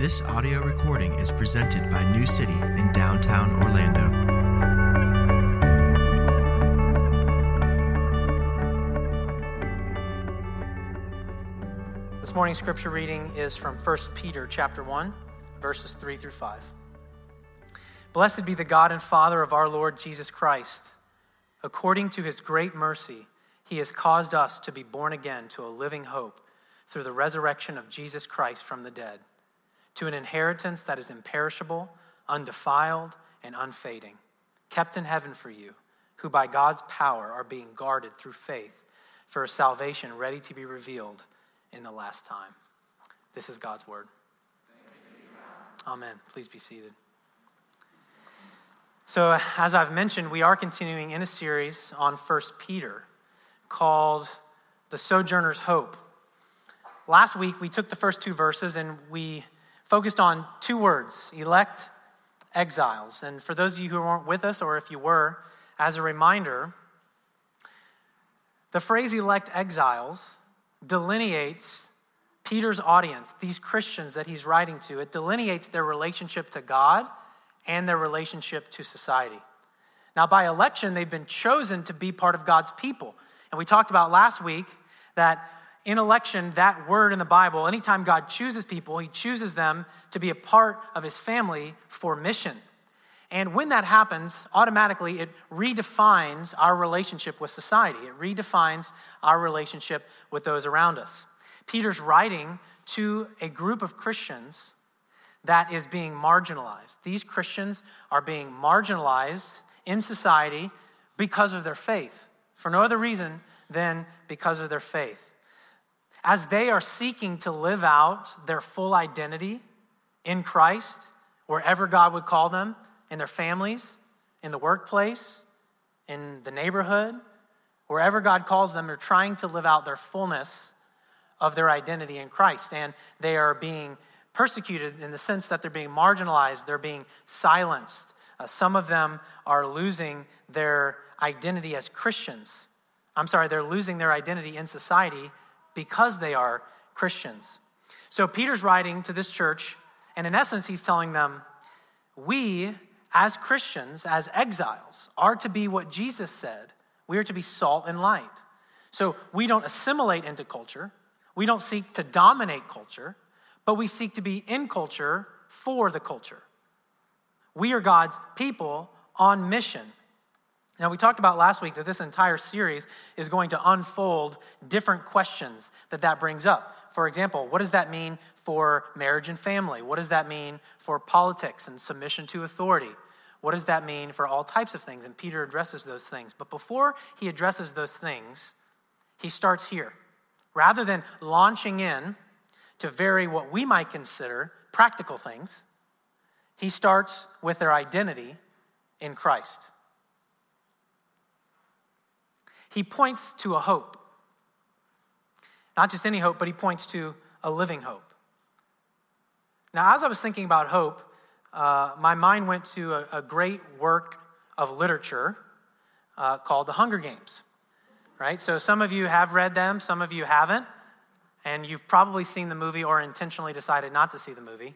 This audio recording is presented by New City in downtown Orlando. This morning's scripture reading is from 1 Peter chapter 1, verses 3 through 5. Blessed be the God and Father of our Lord Jesus Christ. According to his great mercy, he has caused us to be born again to a living hope through the resurrection of Jesus Christ from the dead to an inheritance that is imperishable, undefiled, and unfading, kept in heaven for you, who by God's power are being guarded through faith for a salvation ready to be revealed in the last time. This is God's word. Amen. Please be seated. So, as I've mentioned, we are continuing in a series on 1 Peter called The Sojourner's Hope. Last week, we took the first two verses and we focused on two words elect exiles. And for those of you who weren't with us, or if you were, as a reminder, the phrase elect exiles delineates Peter's audience, these Christians that he's writing to. It delineates their relationship to God and their relationship to society. Now, by election, they've been chosen to be part of God's people. And we talked about last week that in election, that word in the Bible, anytime God chooses people, he chooses them to be a part of his family for mission. And when that happens, automatically it redefines our relationship with society. It redefines our relationship with those around us. Peter's writing to a group of Christians that is being marginalized. These Christians are being marginalized in society because of their faith, for no other reason than because of their faith as they are seeking to live out their full identity in Christ, wherever God would call them, in their families, in the workplace, in the neighborhood, wherever God calls them, they're trying to live out their fullness of their identity in Christ. And they are being persecuted in the sense that they're being marginalized, they're being silenced. Uh, some of them are losing their identity as Christians. I'm sorry, they're losing their identity in society because they are Christians. So Peter's writing to this church, and in essence, he's telling them, we as Christians, as exiles, are to be what Jesus said. We are to be salt and light. So we don't assimilate into culture. We don't seek to dominate culture, but we seek to be in culture for the culture. We are God's people on mission. Now, we talked about last week that this entire series is going to unfold different questions that that brings up. For example, what does that mean for marriage and family? What does that mean for politics and submission to authority? What does that mean for all types of things? And Peter addresses those things. But before he addresses those things, he starts here. Rather than launching in to very what we might consider practical things, he starts with their identity in Christ. He points to a hope. Not just any hope, but he points to a living hope. Now, as I was thinking about hope, uh, my mind went to a, a, great work of literature uh, called The Hunger Games, right? So some of you have read them, some of you haven't, and you've probably seen the movie or intentionally decided not to see the movie.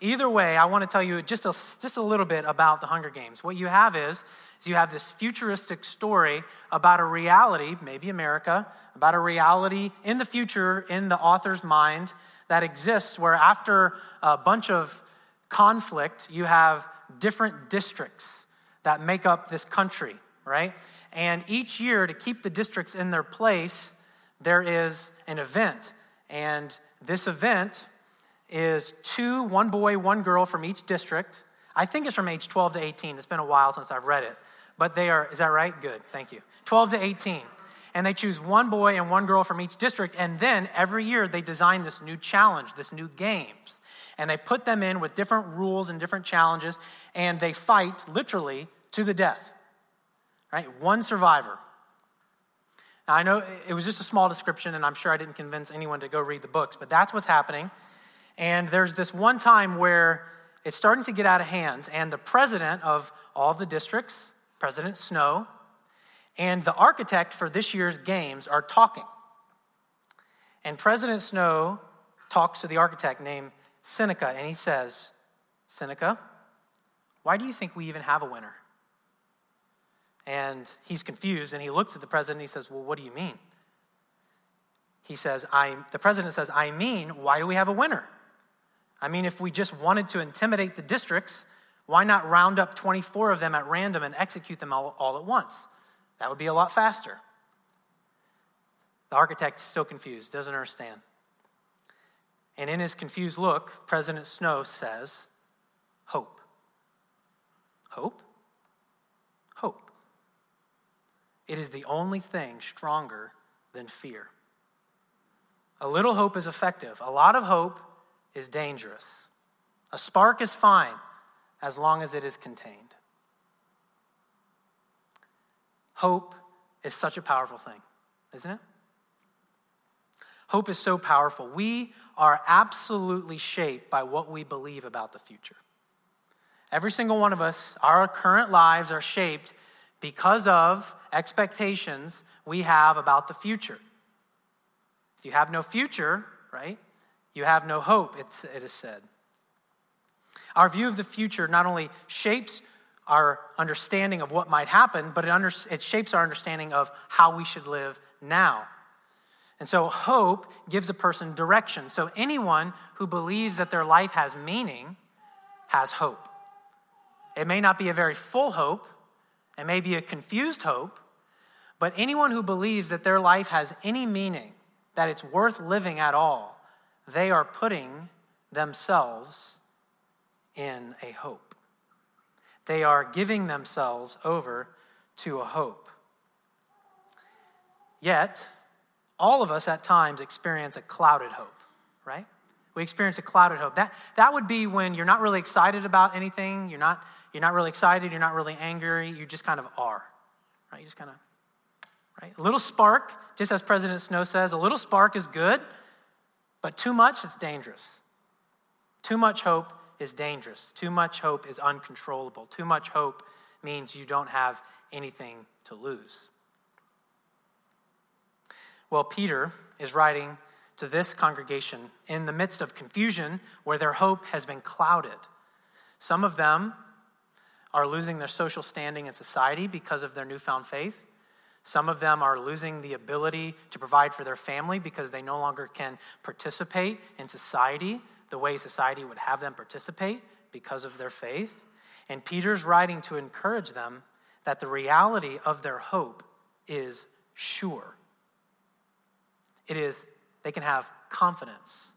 Either way, I want to tell you just a, just a little bit about the Hunger Games. What you have is, is you have this futuristic story about a reality, maybe America, about a reality in the future in the author's mind that exists where after a bunch of conflict, you have different districts that make up this country, right? And each year, to keep the districts in their place, there is an event. And this event is two, one boy, one girl from each district. I think it's from age 12 to 18. It's been a while since I've read it. But they are, is that right? Good, thank you. 12 to 18. And they choose one boy and one girl from each district. And then every year they design this new challenge, this new games. And they put them in with different rules and different challenges. And they fight literally to the death. Right? One survivor. Now, I know it was just a small description, and I'm sure I didn't convince anyone to go read the books, but that's what's happening. And there's this one time where it's starting to get out of hand, and the president of all the districts, President Snow, and the architect for this year's games are talking. And President Snow talks to the architect named Seneca and he says, Seneca, why do you think we even have a winner? And he's confused and he looks at the president and he says, Well, what do you mean? He says, I, the president says, I mean, why do we have a winner? I mean, if we just wanted to intimidate the districts, why not round up 24 of them at random and execute them all, all at once? That would be a lot faster. The architect is still confused, doesn't understand. And in his confused look, President Snow says, Hope. Hope? Hope. It is the only thing stronger than fear. A little hope is effective, a lot of hope is dangerous. A spark is fine as long as it is contained. Hope is such a powerful thing, isn't it? Hope is so powerful. We are absolutely shaped by what we believe about the future. Every single one of us, our current lives are shaped because of expectations we have about the future. If you have no future, right, you have no hope, it's, it is said. Our view of the future not only shapes our understanding of what might happen, but it, under, it shapes our understanding of how we should live now. And so hope gives a person direction. So anyone who believes that their life has meaning has hope. It may not be a very full hope, it may be a confused hope, but anyone who believes that their life has any meaning, that it's worth living at all, they are putting themselves in a hope. They are giving themselves over to a hope. Yet, all of us at times experience a clouded hope, right? We experience a clouded hope. That, that would be when you're not really excited about anything, you're not, you're not really excited, you're not really angry, you just kind of are, right? You just kind of, right? A little spark, just as President Snow says, a little spark is good, but too much is dangerous. Too much hope is dangerous. Too much hope is uncontrollable. Too much hope means you don't have anything to lose. Well, Peter is writing to this congregation in the midst of confusion where their hope has been clouded. Some of them are losing their social standing in society because of their newfound faith. Some of them are losing the ability to provide for their family because they no longer can participate in society the way society would have them participate because of their faith. And Peter's writing to encourage them that the reality of their hope is sure. It is, they can have confidence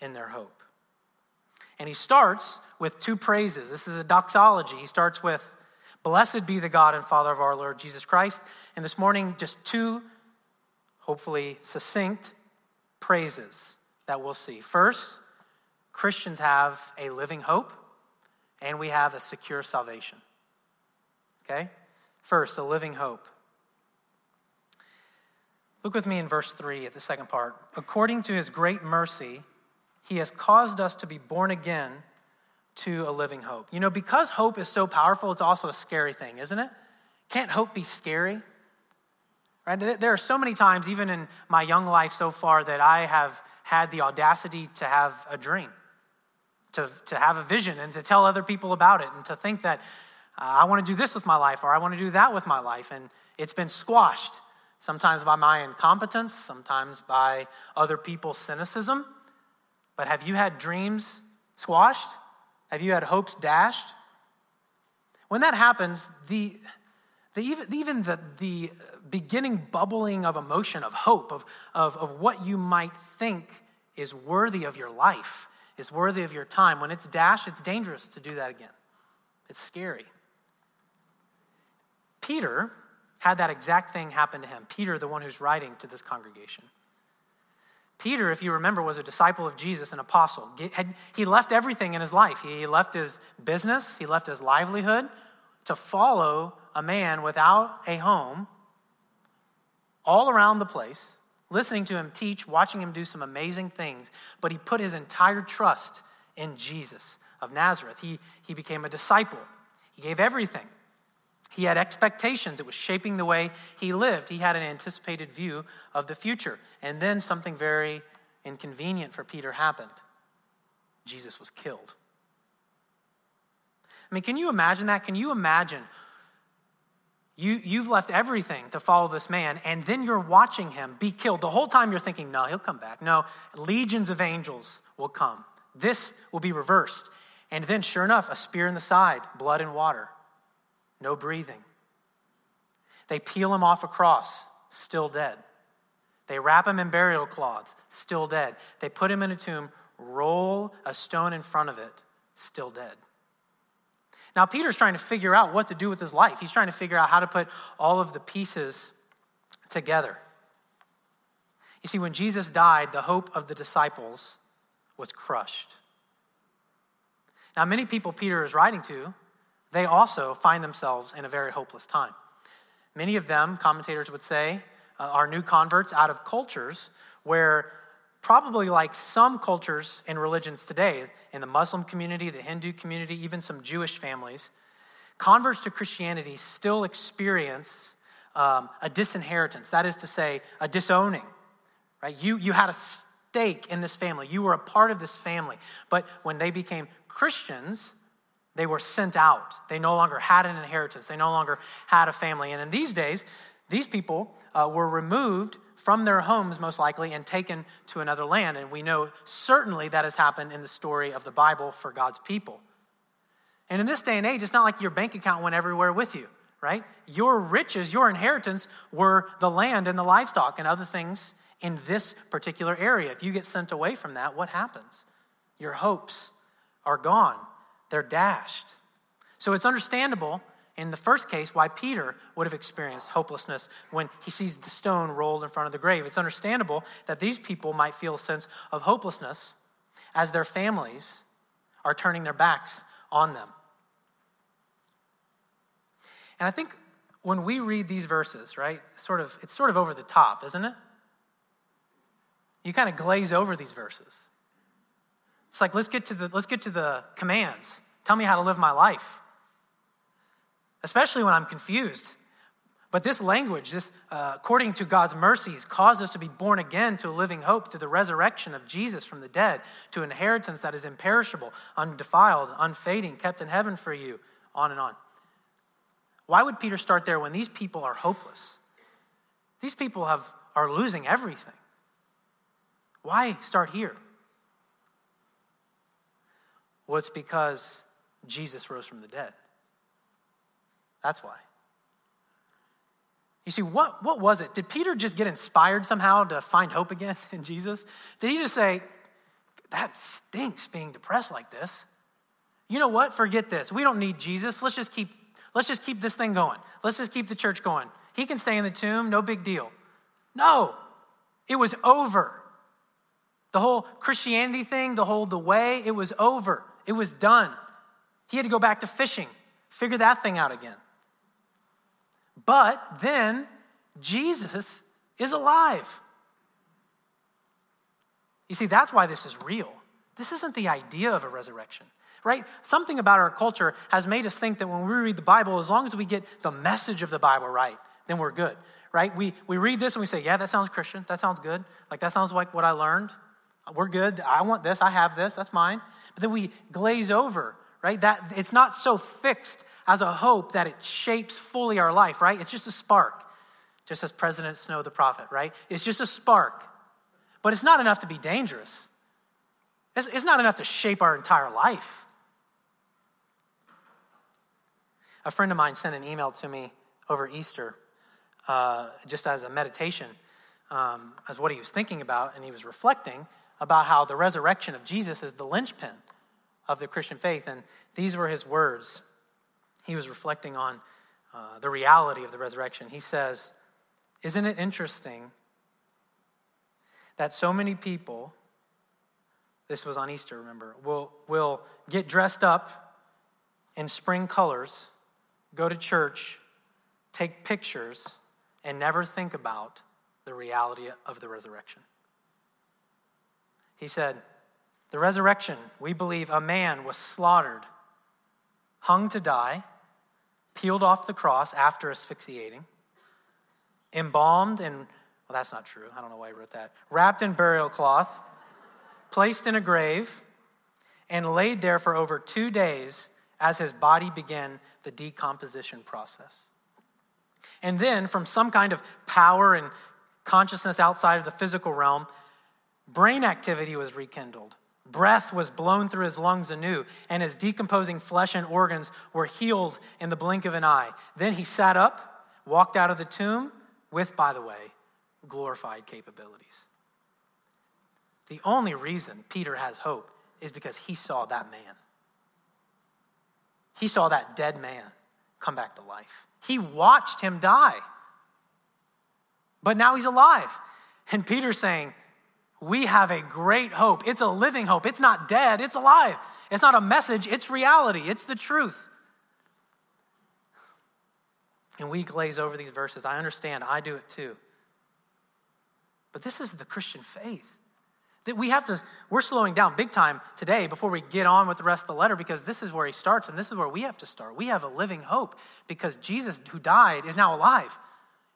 in their hope. And he starts with two praises. This is a doxology. He starts with, Blessed be the God and Father of our Lord Jesus Christ. And this morning, just two, hopefully succinct praises that we'll see. First, Christians have a living hope, and we have a secure salvation. Okay? First, a living hope. Look with me in verse 3 at the second part. According to his great mercy, he has caused us to be born again to a living hope. You know, because hope is so powerful, it's also a scary thing, isn't it? Can't hope be scary? Right? There are so many times, even in my young life so far, that I have had the audacity to have a dream, to, to have a vision, and to tell other people about it, and to think that uh, I want to do this with my life, or I want to do that with my life, and it's been squashed sometimes by my incompetence, sometimes by other people's cynicism. But have you had dreams squashed? Have you had hopes dashed? When that happens, the, the even, even the, the beginning bubbling of emotion, of hope, of, of, of what you might think is worthy of your life, is worthy of your time, when it's dashed, it's dangerous to do that again. It's scary. Peter had that exact thing happen to him. Peter, the one who's writing to this congregation. Peter, if you remember, was a disciple of Jesus, an apostle. He left everything in his life. He left his business, he left his livelihood to follow a man without a home all around the place, listening to him teach, watching him do some amazing things. But he put his entire trust in Jesus of Nazareth. He, he became a disciple, he gave everything. He had expectations. It was shaping the way he lived. He had an anticipated view of the future. And then something very inconvenient for Peter happened. Jesus was killed. I mean, can you imagine that? Can you imagine you, you've left everything to follow this man, and then you're watching him be killed. The whole time you're thinking, no, he'll come back. No, legions of angels will come. This will be reversed. And then, sure enough, a spear in the side, blood and water, no breathing. They peel him off a cross, still dead. They wrap him in burial cloths, still dead. They put him in a tomb, roll a stone in front of it, still dead. Now, Peter's trying to figure out what to do with his life. He's trying to figure out how to put all of the pieces together. You see, when Jesus died, the hope of the disciples was crushed. Now, many people Peter is writing to, they also find themselves in a very hopeless time. Many of them, commentators would say, uh, are new converts out of cultures where probably like some cultures and religions today, in the Muslim community, the Hindu community, even some Jewish families, converts to Christianity still experience um, a disinheritance. That is to say, a disowning. Right? You, you had a stake in this family. You were a part of this family. But when they became Christians, they were sent out. They no longer had an inheritance. They no longer had a family. And in these days, these people uh, were removed from their homes, most likely, and taken to another land. And we know certainly that has happened in the story of the Bible for God's people. And in this day and age, it's not like your bank account went everywhere with you, right? Your riches, your inheritance were the land and the livestock and other things in this particular area. If you get sent away from that, what happens? Your hopes are gone, they're dashed. So it's understandable in the first case, why Peter would have experienced hopelessness when he sees the stone rolled in front of the grave. It's understandable that these people might feel a sense of hopelessness as their families are turning their backs on them. And I think when we read these verses, right, sort of, it's sort of over the top, isn't it? You kind of glaze over these verses. It's like let's get to the let's get to the commands. Tell me how to live my life especially when I'm confused. But this language, this uh, according to God's mercies, caused us to be born again to a living hope, to the resurrection of Jesus from the dead, to inheritance that is imperishable, undefiled, unfading, kept in heaven for you, on and on. Why would Peter start there when these people are hopeless? These people have, are losing everything. Why start here? Well, it's because Jesus rose from the dead. That's why. You see, what, what was it? Did Peter just get inspired somehow to find hope again in Jesus? Did he just say, that stinks being depressed like this? You know what? Forget this. We don't need Jesus. Let's just keep, let's just keep this thing going. Let's just keep the church going. He can stay in the tomb, no big deal. No, it was over. The whole Christianity thing, the whole the way, it was over. It was done. He had to go back to fishing, figure that thing out again. But then Jesus is alive. You see, that's why this is real. This isn't the idea of a resurrection, right? Something about our culture has made us think that when we read the Bible, as long as we get the message of the Bible right, then we're good, right? We, we read this and we say, yeah, that sounds Christian. That sounds good. Like, that sounds like what I learned. We're good. I want this. I have this. That's mine. But then we glaze over, right? That it's not so fixed as a hope that it shapes fully our life, right? It's just a spark, just as President Snow the prophet, right? It's just a spark. But it's not enough to be dangerous, it's, it's not enough to shape our entire life. A friend of mine sent an email to me over Easter, uh, just as a meditation, um, as what he was thinking about, and he was reflecting about how the resurrection of Jesus is the linchpin of the Christian faith. And these were his words he was reflecting on uh, the reality of the resurrection. He says, Isn't it interesting that so many people, this was on Easter, remember, will, will get dressed up in spring colors, go to church, take pictures, and never think about the reality of the resurrection? He said, The resurrection, we believe a man was slaughtered, hung to die peeled off the cross after asphyxiating, embalmed and, well, that's not true. I don't know why I wrote that. Wrapped in burial cloth, placed in a grave, and laid there for over two days as his body began the decomposition process. And then, from some kind of power and consciousness outside of the physical realm, brain activity was rekindled. Breath was blown through his lungs anew, and his decomposing flesh and organs were healed in the blink of an eye. Then he sat up, walked out of the tomb with, by the way, glorified capabilities. The only reason Peter has hope is because he saw that man. He saw that dead man come back to life. He watched him die. But now he's alive. And Peter's saying, We have a great hope. It's a living hope. It's not dead, it's alive. It's not a message, it's reality, it's the truth. And we glaze over these verses. I understand, I do it too. But this is the Christian faith. That we have to, we're slowing down big time today before we get on with the rest of the letter because this is where he starts and this is where we have to start. We have a living hope because Jesus, who died, is now alive.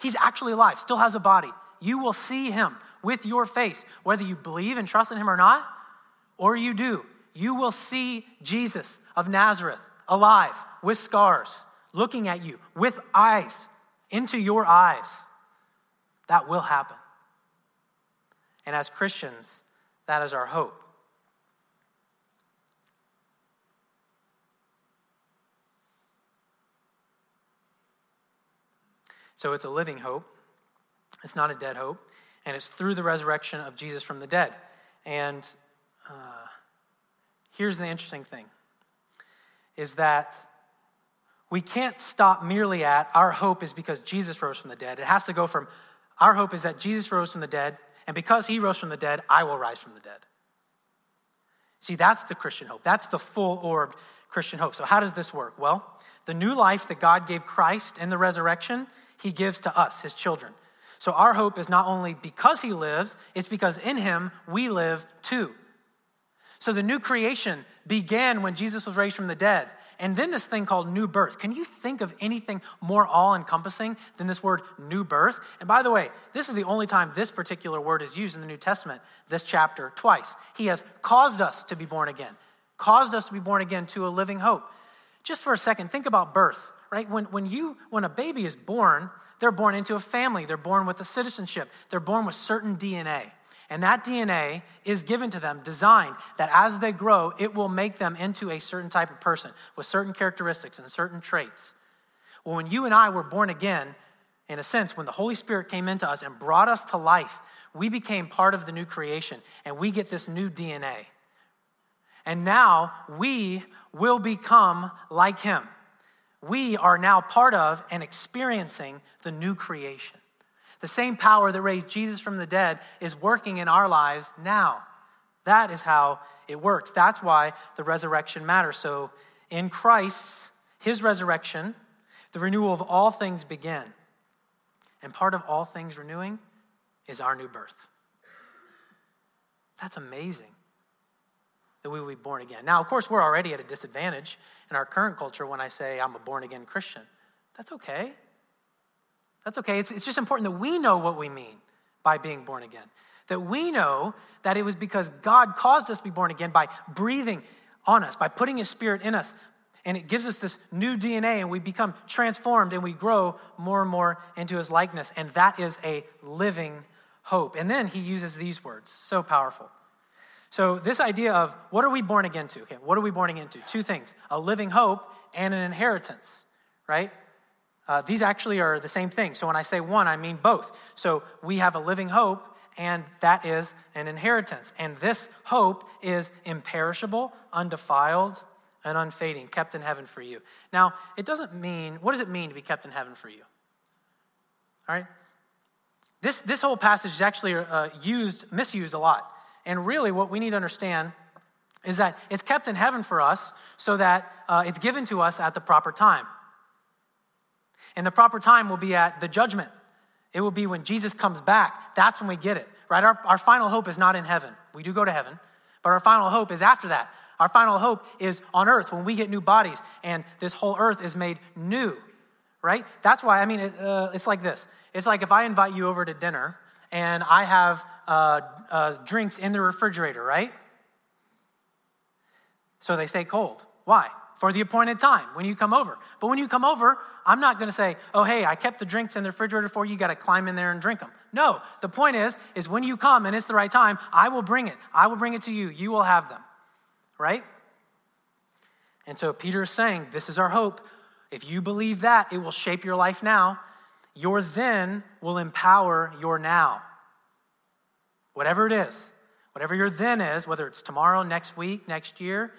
He's actually alive, still has a body. You will see him with your face, whether you believe and trust in him or not, or you do. You will see Jesus of Nazareth alive with scars, looking at you with eyes into your eyes. That will happen. And as Christians, that is our hope. So it's a living hope. It's not a dead hope. And it's through the resurrection of Jesus from the dead. And uh, here's the interesting thing is that we can't stop merely at our hope is because Jesus rose from the dead. It has to go from our hope is that Jesus rose from the dead and because he rose from the dead, I will rise from the dead. See, that's the Christian hope. That's the full orbed Christian hope. So, how does this work? Well, the new life that God gave Christ in the resurrection, he gives to us, his children. So, our hope is not only because he lives, it's because in him we live too. So, the new creation began when Jesus was raised from the dead. And then this thing called new birth. Can you think of anything more all encompassing than this word new birth? And by the way, this is the only time this particular word is used in the New Testament, this chapter, twice. He has caused us to be born again, caused us to be born again to a living hope. Just for a second, think about birth, right? When, when, you, when a baby is born, they're born into a family, they're born with a citizenship, they're born with certain DNA. And that DNA is given to them, designed that as they grow, it will make them into a certain type of person with certain characteristics and certain traits. Well, when you and I were born again, in a sense, when the Holy Spirit came into us and brought us to life, we became part of the new creation and we get this new DNA. And now we will become like Him. We are now part of and experiencing the new creation. The same power that raised Jesus from the dead is working in our lives now. That is how it works. That's why the resurrection matters. So, in Christ, his resurrection, the renewal of all things begin. And part of all things renewing is our new birth. That's amazing that we will be born again. Now, of course, we're already at a disadvantage in our current culture when I say I'm a born again Christian. That's okay. That's okay. It's, it's just important that we know what we mean by being born again. That we know that it was because God caused us to be born again by breathing on us, by putting His Spirit in us. And it gives us this new DNA, and we become transformed and we grow more and more into His likeness. And that is a living hope. And then He uses these words, so powerful. So, this idea of what are we born again to? Okay, what are we born again to? Two things a living hope and an inheritance, right? Uh, these actually are the same thing. So when I say one, I mean both. So we have a living hope, and that is an inheritance. And this hope is imperishable, undefiled, and unfading, kept in heaven for you. Now, it doesn't mean, what does it mean to be kept in heaven for you? All right? This, this whole passage is actually uh, used, misused a lot. And really, what we need to understand is that it's kept in heaven for us so that uh, it's given to us at the proper time. And the proper time will be at the judgment. It will be when Jesus comes back. That's when we get it, right? Our, our final hope is not in heaven. We do go to heaven, but our final hope is after that. Our final hope is on earth when we get new bodies and this whole earth is made new, right? That's why, I mean, it, uh, it's like this. It's like if I invite you over to dinner and I have uh, uh, drinks in the refrigerator, right? So they stay cold. Why? For the appointed time when you come over. But when you come over, I'm not going to say, "Oh, hey, I kept the drinks in the refrigerator for you. You got to climb in there and drink them." No, the point is is when you come and it's the right time, I will bring it. I will bring it to you. You will have them. Right? And so Peter is saying, this is our hope. If you believe that, it will shape your life now. Your then will empower your now. Whatever it is, whatever your then is, whether it's tomorrow, next week, next year,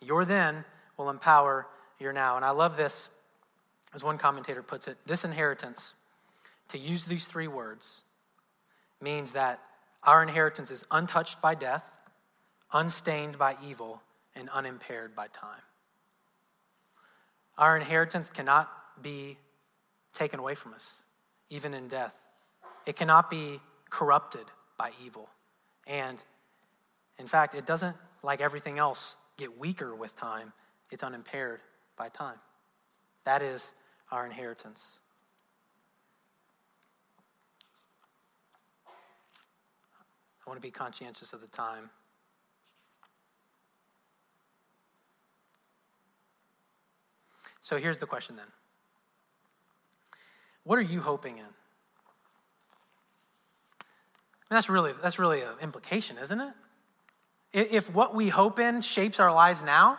your then will empower your now. And I love this, as one commentator puts it this inheritance, to use these three words, means that our inheritance is untouched by death, unstained by evil, and unimpaired by time. Our inheritance cannot be taken away from us, even in death. It cannot be corrupted by evil. And in fact, it doesn't, like everything else, get weaker with time. It's unimpaired by time. That is our inheritance. I want to be conscientious of the time. So here's the question then What are you hoping in? that's really, that's really an implication, isn't it? If what we hope in shapes our lives now,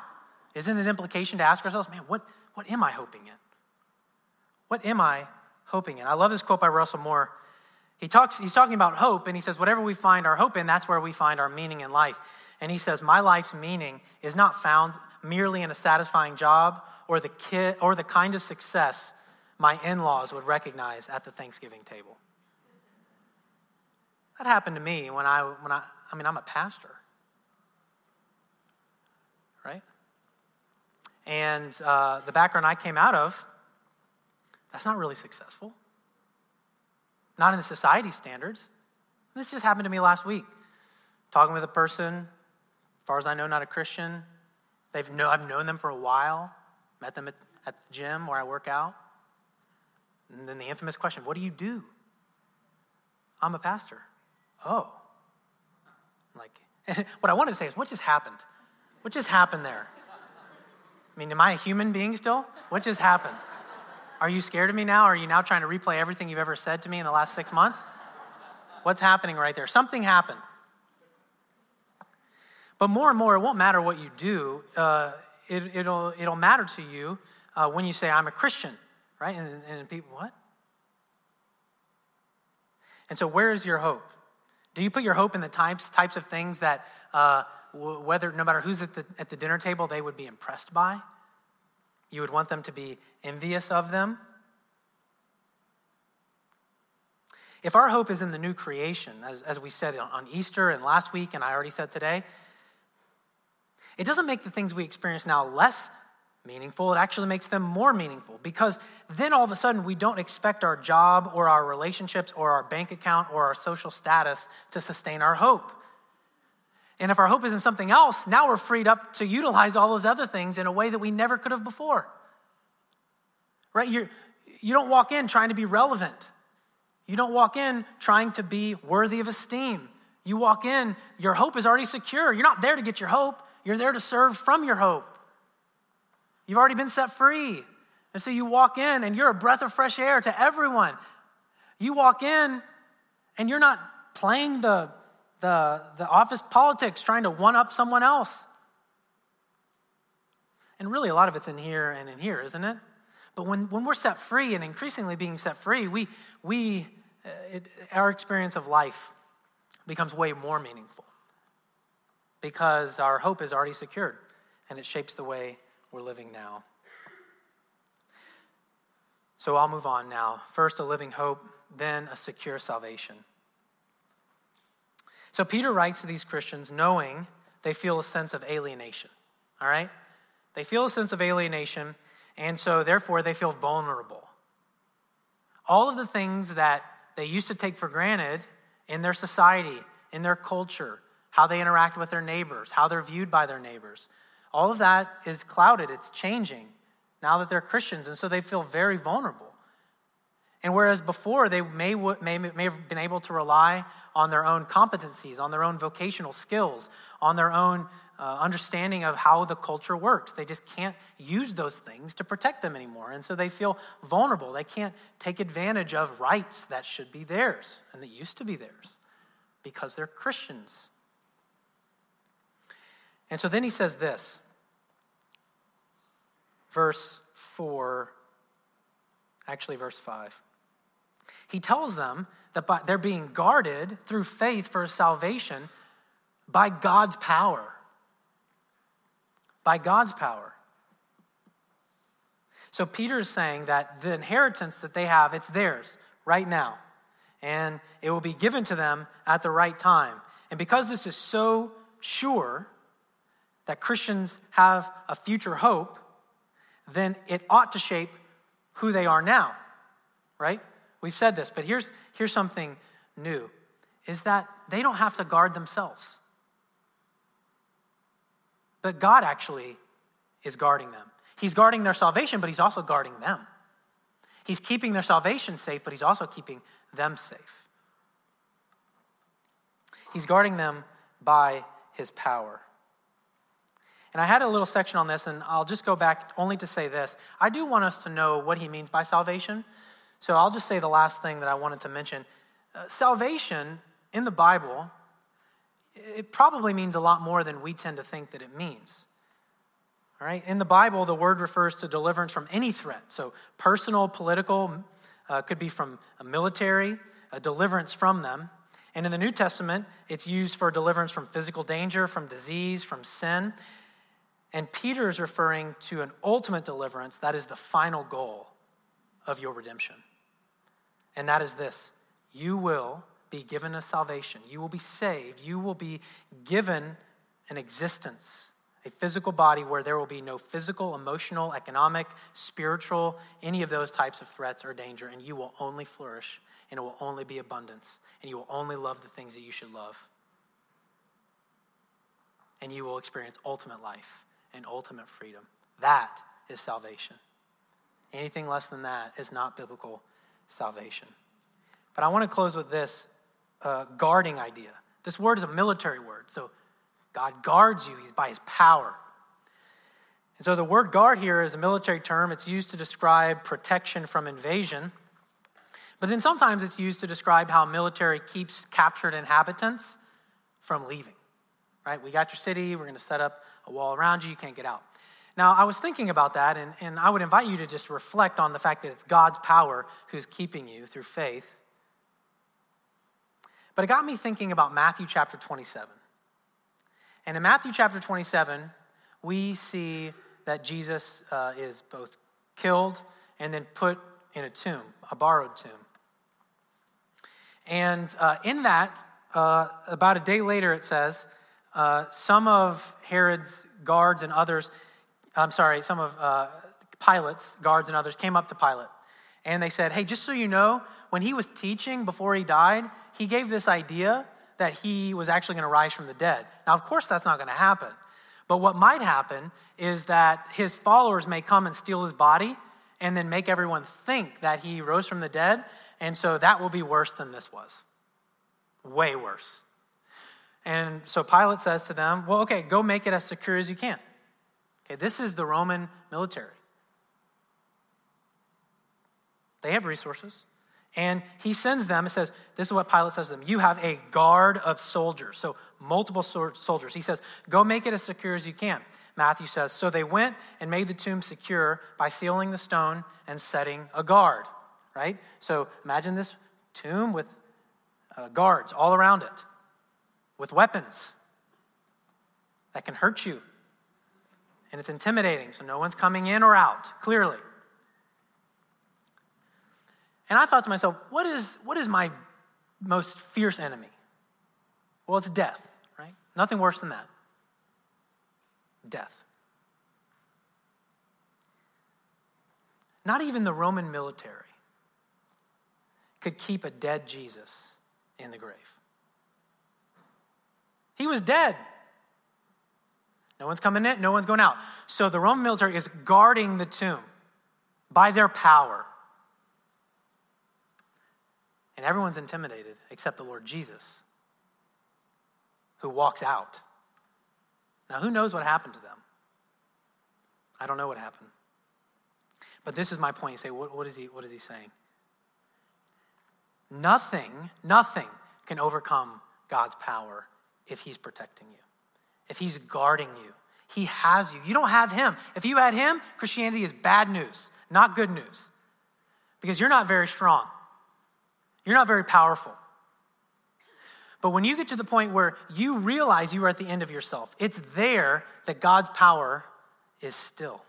isn't it an implication to ask ourselves, man, what, what am I hoping in? What am I hoping in? I love this quote by Russell Moore. He talks, he's talking about hope, and he says, whatever we find our hope in, that's where we find our meaning in life. And he says, My life's meaning is not found merely in a satisfying job or the, kid, or the kind of success my in laws would recognize at the Thanksgiving table. That happened to me when I, when I, I mean, I'm a pastor, right? And uh, the background I came out of, that's not really successful. Not in the society standards. This just happened to me last week. Talking with a person, as far as I know, not a Christian. They've know, I've known them for a while. Met them at, at the gym where I work out. And then the infamous question what do you do? I'm a pastor. Oh. Like, what I wanted to say is, what just happened? What just happened there? I mean, am I a human being still? What just happened? Are you scared of me now? Are you now trying to replay everything you've ever said to me in the last six months? What's happening right there? Something happened. But more and more, it won't matter what you do. Uh, it, will it'll matter to you uh, when you say, I'm a Christian, right? And, and people, what? And so, where is your hope? Do you put your hope in the types, types of things that, uh, whether no matter who's at the, at the dinner table, they would be impressed by? You would want them to be envious of them? If our hope is in the new creation, as, as we said on Easter and last week, and I already said today, it doesn't make the things we experience now less meaningful. It actually makes them more meaningful because then all of a sudden we don't expect our job or our relationships or our bank account or our social status to sustain our hope. And if our hope is in something else, now we're freed up to utilize all those other things in a way that we never could have before. Right? You're, you don't walk in trying to be relevant. You don't walk in trying to be worthy of esteem. You walk in, your hope is already secure. You're not there to get your hope. You're there to serve from your hope. You've already been set free. And so you walk in and you're a breath of fresh air to everyone. You walk in and you're not playing the, the, the office politics, trying to one up someone else. And really, a lot of it's in here and in here, isn't it? But when, when we're set free and increasingly being set free, we, we, uh, it, our experience of life becomes way more meaningful because our hope is already secured and it shapes the way we're living now. So I'll move on now. First, a living hope, then a secure salvation. So Peter writes to these Christians knowing they feel a sense of alienation. All right? They feel a sense of alienation, and so therefore they feel vulnerable. All of the things that they used to take for granted in their society, in their culture, how they interact with their neighbors, how they're viewed by their neighbors. All of that is clouded, it's changing now that they're Christians, and so they feel very vulnerable. And whereas before they may, may, may have been able to rely on their own competencies, on their own vocational skills, on their own uh, understanding of how the culture works. They just can't use those things to protect them anymore. And so they feel vulnerable. They can't take advantage of rights that should be theirs and that used to be theirs because they're Christians. And so then he says this, verse 4, actually, verse 5. He tells them that by, they're being guarded through faith for salvation by God's power. By God's power. So Peter is saying that the inheritance that they have, it's theirs right now. And it will be given to them at the right time. And because this is so sure that Christians have a future hope, then it ought to shape who they are now, right? We've said this, but here's, here's something new is that they don't have to guard themselves. But God actually is guarding them. He's guarding their salvation, but He's also guarding them. He's keeping their salvation safe, but He's also keeping them safe. He's guarding them by His power. And I had a little section on this, and I'll just go back only to say this. I do want us to know what He means by salvation. So I'll just say the last thing that I wanted to mention. Uh, salvation in the Bible it probably means a lot more than we tend to think that it means. All right? In the Bible, the word refers to deliverance from any threat. So, personal, political, uh, could be from a military, a deliverance from them. And in the New Testament, it's used for deliverance from physical danger, from disease, from sin. And Peter is referring to an ultimate deliverance that is the final goal of your redemption. And that is this you will be given a salvation. You will be saved. You will be given an existence, a physical body where there will be no physical, emotional, economic, spiritual, any of those types of threats or danger, and you will only flourish, and it will only be abundance, and you will only love the things that you should love. And you will experience ultimate life and ultimate freedom. That is salvation. Anything less than that is not biblical salvation. But I want to close with this uh, guarding idea. This word is a military word. So God guards you by his power. And so the word guard here is a military term. It's used to describe protection from invasion. But then sometimes it's used to describe how military keeps captured inhabitants from leaving. Right? We got your city, we're going to set up a wall around you, you can't get out. Now, I was thinking about that, and, and I would invite you to just reflect on the fact that it's God's power who's keeping you through faith. But it got me thinking about Matthew chapter 27. And in Matthew chapter 27, we see that Jesus uh, is both killed and then put in a tomb, a borrowed tomb. And uh, in that, uh, about a day later, it says, uh, some of Herod's guards and others, I'm sorry, some of uh, Pilate's guards and others came up to Pilate. And they said, Hey, just so you know, when he was teaching before he died, he gave this idea that he was actually going to rise from the dead. Now, of course, that's not going to happen. But what might happen is that his followers may come and steal his body and then make everyone think that he rose from the dead. And so that will be worse than this was. Way worse. And so Pilate says to them, Well, okay, go make it as secure as you can. Okay, this is the Roman military. They have resources. And he sends them, it says, this is what Pilate says to them You have a guard of soldiers, so multiple soldiers. He says, Go make it as secure as you can. Matthew says, So they went and made the tomb secure by sealing the stone and setting a guard, right? So imagine this tomb with uh, guards all around it, with weapons that can hurt you. And it's intimidating, so no one's coming in or out, clearly. And I thought to myself, what is, what is my most fierce enemy? Well, it's death, right? Nothing worse than that. Death. Not even the Roman military could keep a dead Jesus in the grave. He was dead. No one's coming in, no one's going out. So the Roman military is guarding the tomb by their power. And everyone's intimidated except the Lord Jesus, who walks out Now, who knows what happened to them? I don't know what happened. But this is my point. You say, what, what, is, he, what is he saying? Nothing, nothing can overcome God's power if he's protecting you, if he's guarding you. He has you. You don't have him. If you had him, Christianity is bad news, not good news, because you're not very strong. You're not very powerful. But when you get to the point where you realize you are at the end of yourself, it's there that God's power is still.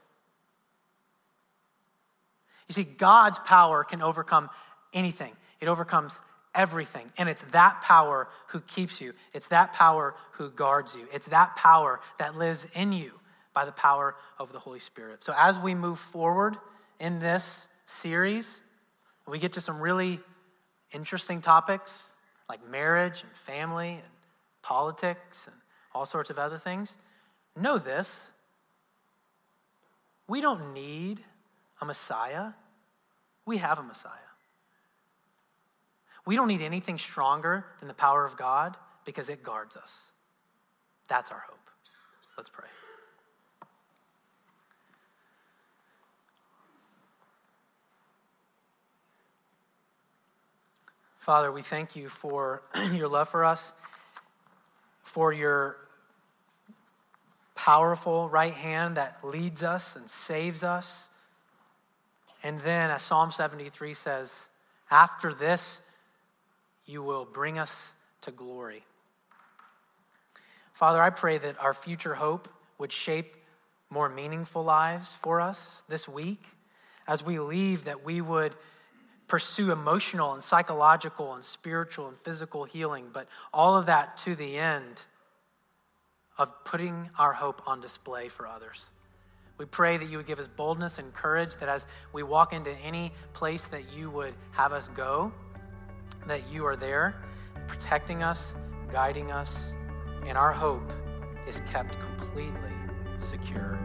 You see, God's power can overcome anything, it overcomes everything. And it's that power who keeps you, it's that power who guards you, it's that power that lives in you by the power of the Holy Spirit. So as we move forward in this series, we get to some really interesting topics like marriage and family and politics and all sorts of other things. Know this we don't need a Messiah, we have a Messiah. We don't need anything stronger than the power of God because it guards us. That's our hope. Let's pray. Father, we thank you for your love for us, for your powerful right hand that leads us and saves us. And then, as Psalm 73 says, after this, you will bring us to glory. Father, I pray that our future hope would shape more meaningful lives for us this week. As we leave, that we would pursue emotional and psychological and spiritual and physical healing, but all of that to the end of putting our hope on display for others. We pray that you would give us boldness and courage, that as we walk into any place that you would have us go, that you are there, protecting us, guiding us, and our hope is kept completely secure